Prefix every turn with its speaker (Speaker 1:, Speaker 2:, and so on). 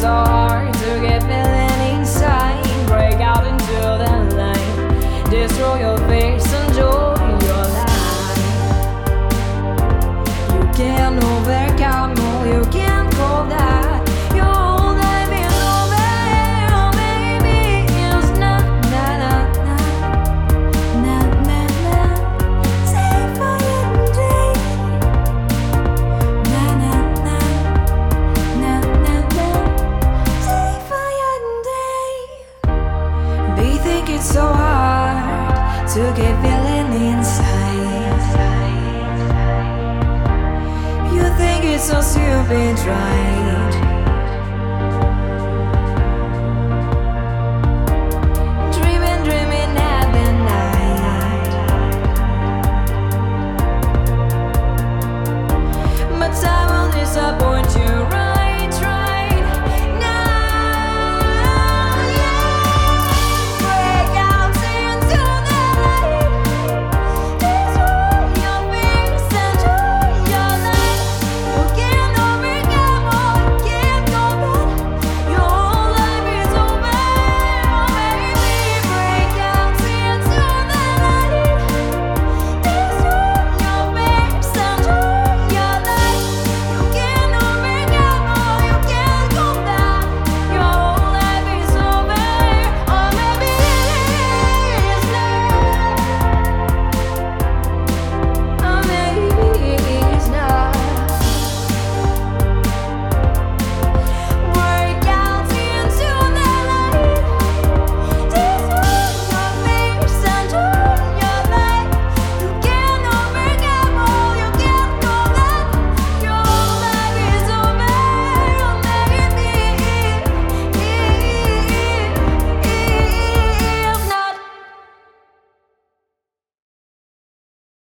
Speaker 1: so so stupid, right?